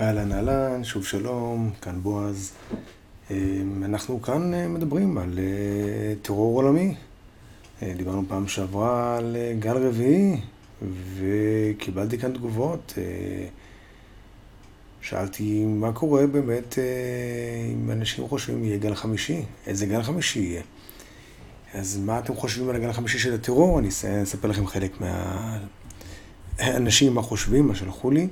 אהלן אהלן, שוב שלום, כאן בועז. אנחנו כאן מדברים על טרור עולמי. דיברנו פעם שעברה על גל רביעי, וקיבלתי כאן תגובות. שאלתי מה קורה באמת אם אנשים חושבים יהיה גל חמישי, איזה גל חמישי יהיה. אז מה אתם חושבים על הגל החמישי של הטרור? אני אספר לכם חלק מהאנשים מה חושבים, מה שלחו לי.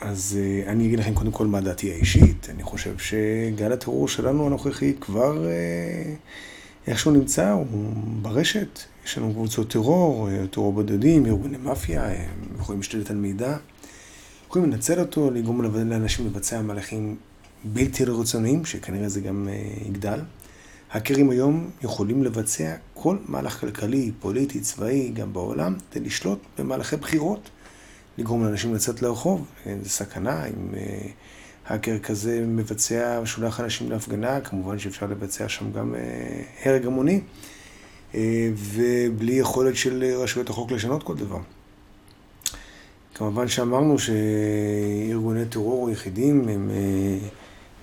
אז uh, אני אגיד לכם קודם כל מה דעתי האישית. אני חושב שגל הטרור שלנו הנוכחי כבר uh, איכשהו נמצא, הוא ברשת. יש לנו קבוצות טרור, אה, טרור בודדים, ארגוני מאפיה, הם יכולים להשתלט על מידע. יכולים לנצל אותו, לגרום לאנשים לבצע מהלכים בלתי רצוניים, שכנראה זה גם uh, יגדל. האקרים היום יכולים לבצע כל מהלך כלכלי, פוליטי, צבאי, גם בעולם, כדי לשלוט במהלכי בחירות. לגרום לאנשים לצאת לרחוב, זה סכנה. אם אה, האקר כזה מבצע, שולח אנשים להפגנה, כמובן שאפשר לבצע שם גם אה, הרג המוני, אה, ובלי יכולת של רשויות החוק לשנות כל דבר. כמובן שאמרנו שארגוני טרור יחידים הם,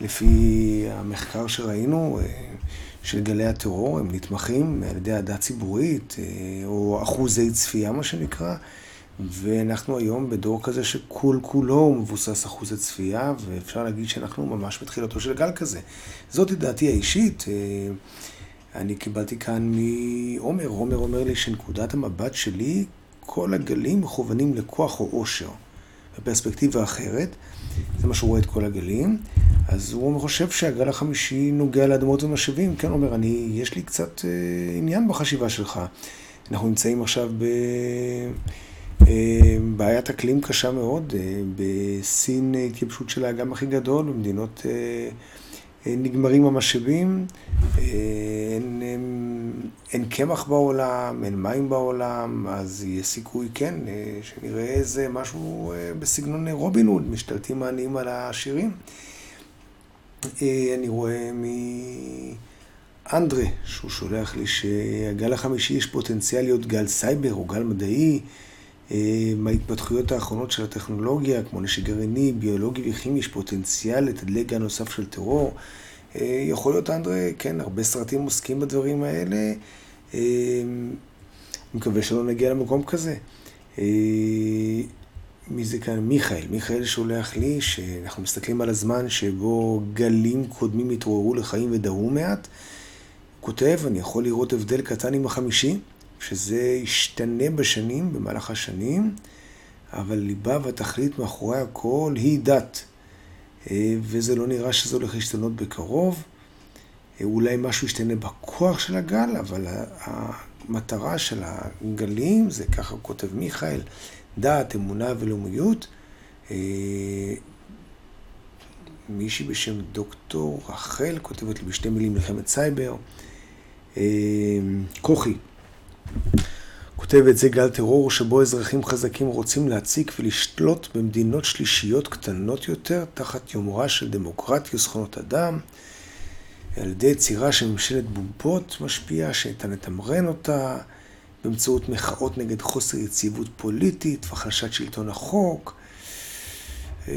לפי המחקר שראינו, של גלי הטרור, הם נתמכים על ידי עדה ציבורית, או אחוזי צפייה, מה שנקרא. ואנחנו היום בדור כזה שכול כולו מבוסס אחוז הצפייה, ואפשר להגיד שאנחנו ממש בתחילתו של גל כזה. זאת דעתי האישית. אה, אני קיבלתי כאן מעומר, עומר אומר לי שנקודת המבט שלי, כל הגלים מכוונים לכוח או עושר. בפרספקטיבה אחרת, זה מה שהוא רואה את כל הגלים. אז הוא חושב שהגל החמישי נוגע לאדמות ומשאבים. כן, אומר, אני, יש לי קצת אה, עניין בחשיבה שלך. אנחנו נמצאים עכשיו ב... אה, בעיית אקלים קשה מאוד, אה, בסין התייבשות של האגם הכי גדול, במדינות אה, נגמרים המשאבים, אין, אין קמח בעולם, אין מים בעולם, אז יש סיכוי, כן, שנראה איזה משהו בסגנון רובין הוד, משתלטים העניים על העשירים. אני רואה מאנדרה, שהוא שולח לי שהגל החמישי יש פוטנציאל להיות גל סייבר או גל מדעי. מההתפתחויות האחרונות של הטכנולוגיה, כמו נשק גרעיני, ביולוגי וכימי, יש פוטנציאל לתדלק גן נוסף של טרור. אה, יכול להיות, אנדרה, כן, הרבה סרטים עוסקים בדברים האלה. אה, אני מקווה שלא נגיע למקום כזה. אה, מי זה כאן? מיכאל. מיכאל שולח לי שאנחנו מסתכלים על הזמן שבו גלים קודמים התעוררו לחיים ודהו מעט. הוא כותב, אני יכול לראות הבדל קטן עם החמישי. שזה ישתנה בשנים, במהלך השנים, אבל ליבה והתכלית מאחורי הכל היא דת. אה, וזה לא נראה שזה הולך להשתנות בקרוב. אה, אולי משהו ישתנה בכוח של הגל, אבל המטרה של הגלים, זה ככה כותב מיכאל, דת, אמונה ולאומיות. אה, מישהי בשם דוקטור רחל כותבת לי בשתי מילים מלחמת סייבר. כוכי. כותב את זה גל טרור שבו אזרחים חזקים רוצים להציק ולשלוט במדינות שלישיות קטנות יותר תחת יומרה של דמוקרטיה וזכונות אדם, על ידי יצירה של ממשלת בובות משפיעה שניתן לתמרן אותה באמצעות מחאות נגד חוסר יציבות פוליטית והחלשת שלטון החוק, אה,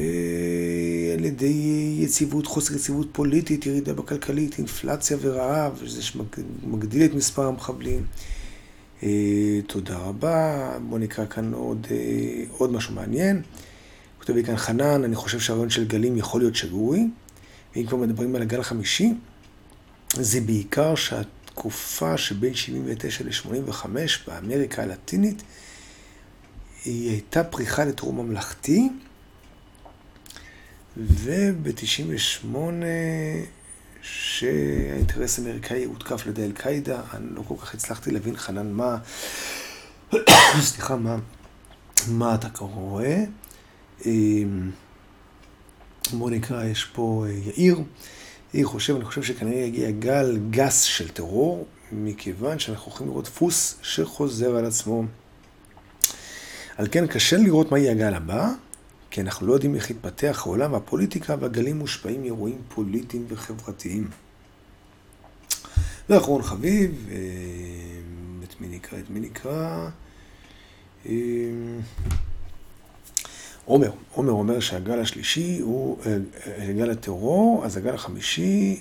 על ידי יציבות, חוסר יציבות פוליטית, ירידה בכלכלית, אינפלציה ורעב, זה שמגדיל את מספר המחבלים. אה, תודה רבה. בואו נקרא כאן עוד, אה, עוד משהו מעניין. כותב לי כאן חנן, אני חושב שהרעיון של גלים יכול להיות שגוי. ואם כבר מדברים על הגל החמישי, זה בעיקר שהתקופה שבין 79 ל-85 באמריקה הלטינית, היא הייתה פריחה לטרור ממלכתי, וב-98 שהאינטרס האמריקאי הותקף על ידי אל-קאעידה, אני לא כל כך הצלחתי להבין, חנן, מה... סליחה, מה... מה אתה רואה? אמ, בואו נקרא, יש פה אה, יאיר. יאיר חושב, אני חושב שכנראה יגיע גל גס של טרור, מכיוון שאנחנו יכולים לראות דפוס שחוזר על עצמו. על כן קשה לראות מה יהיה הגל הבא, כי אנחנו לא יודעים איך יתפתח העולם והפוליטיקה והגלים מושפעים מאירועים פוליטיים וחברתיים. ואחרון חביב, אה, את מי נקרא? את מי נקרא? אה, עומר, עומר אומר שהגל השלישי הוא גל הטרור, אז הגל החמישי,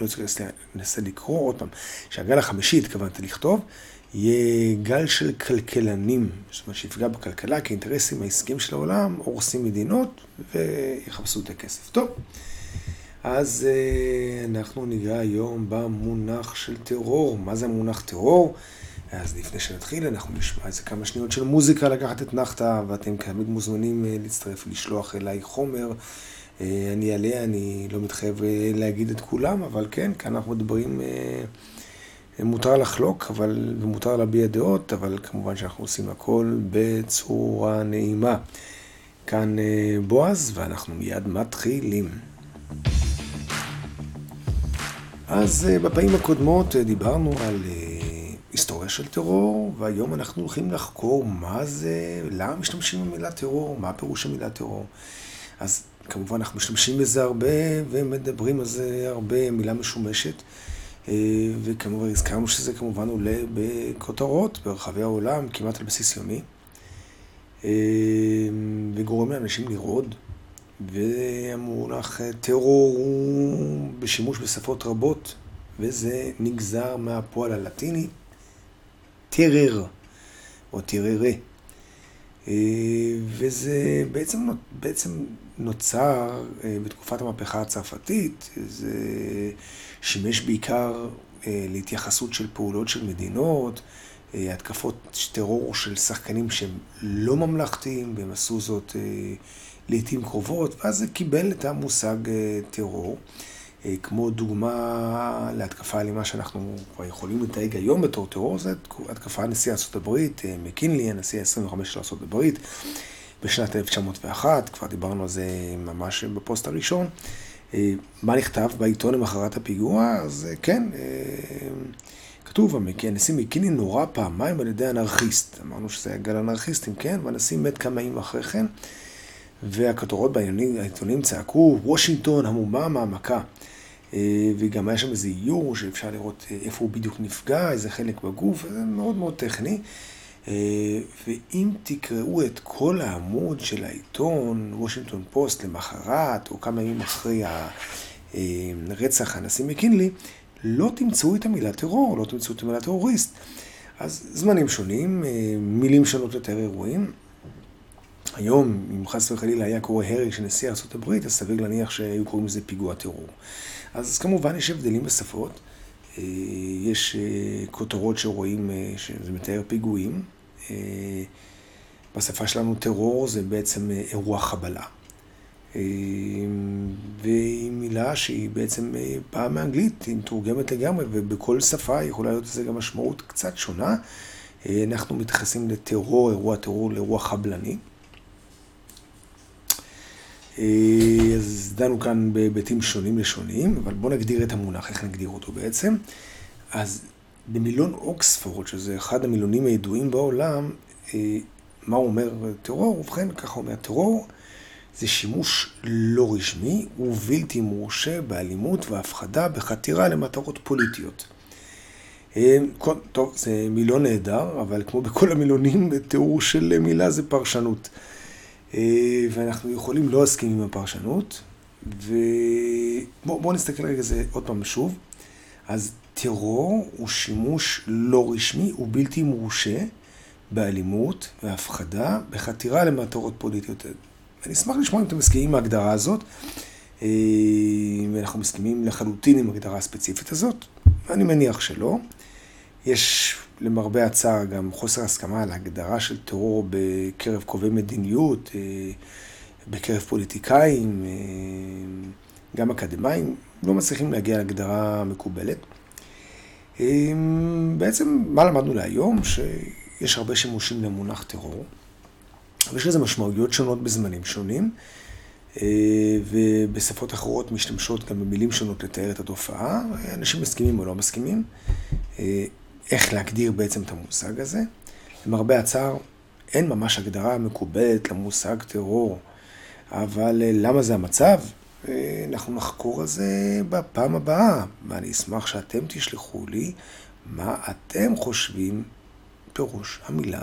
לא צריך ננסה לקרוא עוד פעם, שהגל החמישי התכוונתי לכתוב, יהיה גל של כלכלנים, זאת אומרת שיפגע בכלכלה, כי האינטרסים העסקיים של העולם הורסים מדינות ויחפשו את הכסף. טוב, אז אנחנו ניגע היום במונח של טרור. מה זה המונח טרור? אז לפני שנתחיל, אנחנו נשמע איזה כמה שניות של מוזיקה לקחת את נחתה, ואתם תמיד מוזמנים להצטרף ולשלוח אליי חומר. אני אעלה, אני לא מתחייב להגיד את כולם, אבל כן, כאן אנחנו מדברים, מותר לחלוק אבל, ומותר להביע דעות, אבל כמובן שאנחנו עושים הכל בצורה נעימה. כאן בועז, ואנחנו מיד מתחילים. אז בפעמים הקודמות דיברנו על היסטוריה של טרור, והיום אנחנו הולכים לחקור מה זה, למה משתמשים במילה טרור, מה פירוש המילה טרור. אז כמובן אנחנו משתמשים בזה הרבה ומדברים על זה הרבה, מילה משומשת. וכמובן הזכרנו שזה כמובן עולה בכותרות ברחבי העולם, כמעט על בסיס יומי. וגורם לאנשים לרעוד. והמונח טרור הוא בשימוש בשפות רבות, וזה נגזר מהפועל הלטיני טרר, או טררה. וזה בעצם, בעצם נוצר בתקופת המהפכה הצרפתית, זה שימש בעיקר להתייחסות של פעולות של מדינות, התקפות טרור של שחקנים שהם לא ממלכתיים, והם עשו זאת לעיתים קרובות, ואז זה קיבל את המושג טרור. כמו דוגמה להתקפה אלימה שאנחנו כבר יכולים לתייג היום בתור טרור, זה התקפה נשיא ארה"ב, מקינלי, הנשיא ה-25 של ארה"ב, בשנת 1901, כבר דיברנו על זה ממש בפוסט הראשון. מה נכתב בעיתון למחרת הפיגוע? אז כן, כתוב, הנשיא מקינלי נורה פעמיים על ידי אנרכיסט. אמרנו שזה היה גל אנרכיסטים, כן? והנשיא מת כמה ימים אחרי כן. והכותרות בעיתונים צעקו, וושינגטון, המומה מהמכה. וגם היה שם איזה איור שאפשר לראות איפה הוא בדיוק נפגע, איזה חלק בגוף, זה מאוד מאוד טכני. ואם תקראו את כל העמוד של העיתון, וושינגטון פוסט, למחרת, או כמה ימים אחרי הרצח הנשיא מקינלי, לא תמצאו את המילה טרור, לא תמצאו את המילה טרוריסט. אז זמנים שונים, מילים שונות יותר אירועים. היום, אם חס וחלילה היה קורה הרג של נשיא ארה"ב, אז סביר להניח שהיו קוראים לזה פיגוע טרור. אז כמובן יש הבדלים בשפות. יש כותרות שרואים שזה מתאר פיגועים. בשפה שלנו טרור זה בעצם אירוע חבלה. והיא מילה שהיא בעצם באה מאנגלית, היא מתורגמת לגמרי, ובכל שפה יכולה להיות לזה גם משמעות קצת שונה. אנחנו מתייחסים לטרור, אירוע טרור, לאירוע חבלני. אז דנו כאן בהיבטים שונים לשונים, אבל בואו נגדיר את המונח, איך נגדיר אותו בעצם. אז במילון אוקספורד, שזה אחד המילונים הידועים בעולם, מה הוא אומר טרור? ובכן, ככה אומר טרור, זה שימוש לא רשמי ובלתי מורשה באלימות והפחדה בחתירה למטרות פוליטיות. טוב, זה מילון נהדר, אבל כמו בכל המילונים, תיאור של מילה זה פרשנות. ואנחנו יכולים לא להסכים עם הפרשנות, ובואו נסתכל רגע זה עוד פעם שוב. אז טרור הוא שימוש לא רשמי ובלתי מורשה באלימות והפחדה בחתירה למטרות פוליטיות. אני אשמח לשמוע אם אתם מסכימים עם ההגדרה הזאת, ואנחנו מסכימים לחלוטין עם ההגדרה הספציפית הזאת, אני מניח שלא. יש למרבה הצער גם חוסר הסכמה על הגדרה של טרור בקרב קובעי מדיניות, בקרב פוליטיקאים, גם אקדמאים, לא מצליחים להגיע להגדרה מקובלת. בעצם, מה למדנו להיום? שיש הרבה שימושים למונח טרור, ויש לזה משמעויות שונות בזמנים שונים, ובשפות אחרות משתמשות גם במילים שונות לתאר את התופעה, אנשים מסכימים או לא מסכימים. איך להגדיר בעצם את המושג הזה. למרבה הצער, אין ממש הגדרה מקובלת למושג טרור, אבל למה זה המצב? אנחנו נחקור על זה בפעם הבאה, ואני אשמח שאתם תשלחו לי מה אתם חושבים פירוש המילה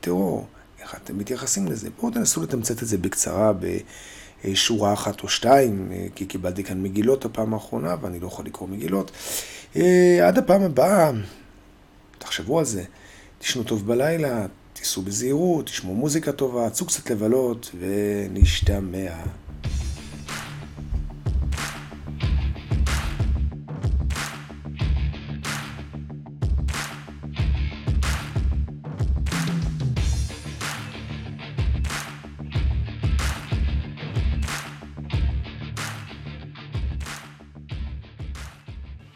טרור. איך אתם מתייחסים לזה? בואו תנסו לתמצת את זה בקצרה בשורה אחת או שתיים, כי קיבלתי כאן מגילות הפעם האחרונה ואני לא יכול לקרוא מגילות. עד הפעם הבאה, תחשבו על זה, תשנו טוב בלילה, תיסעו בזהירות, תשמעו מוזיקה טובה, צאו קצת לבלות ונשתמע.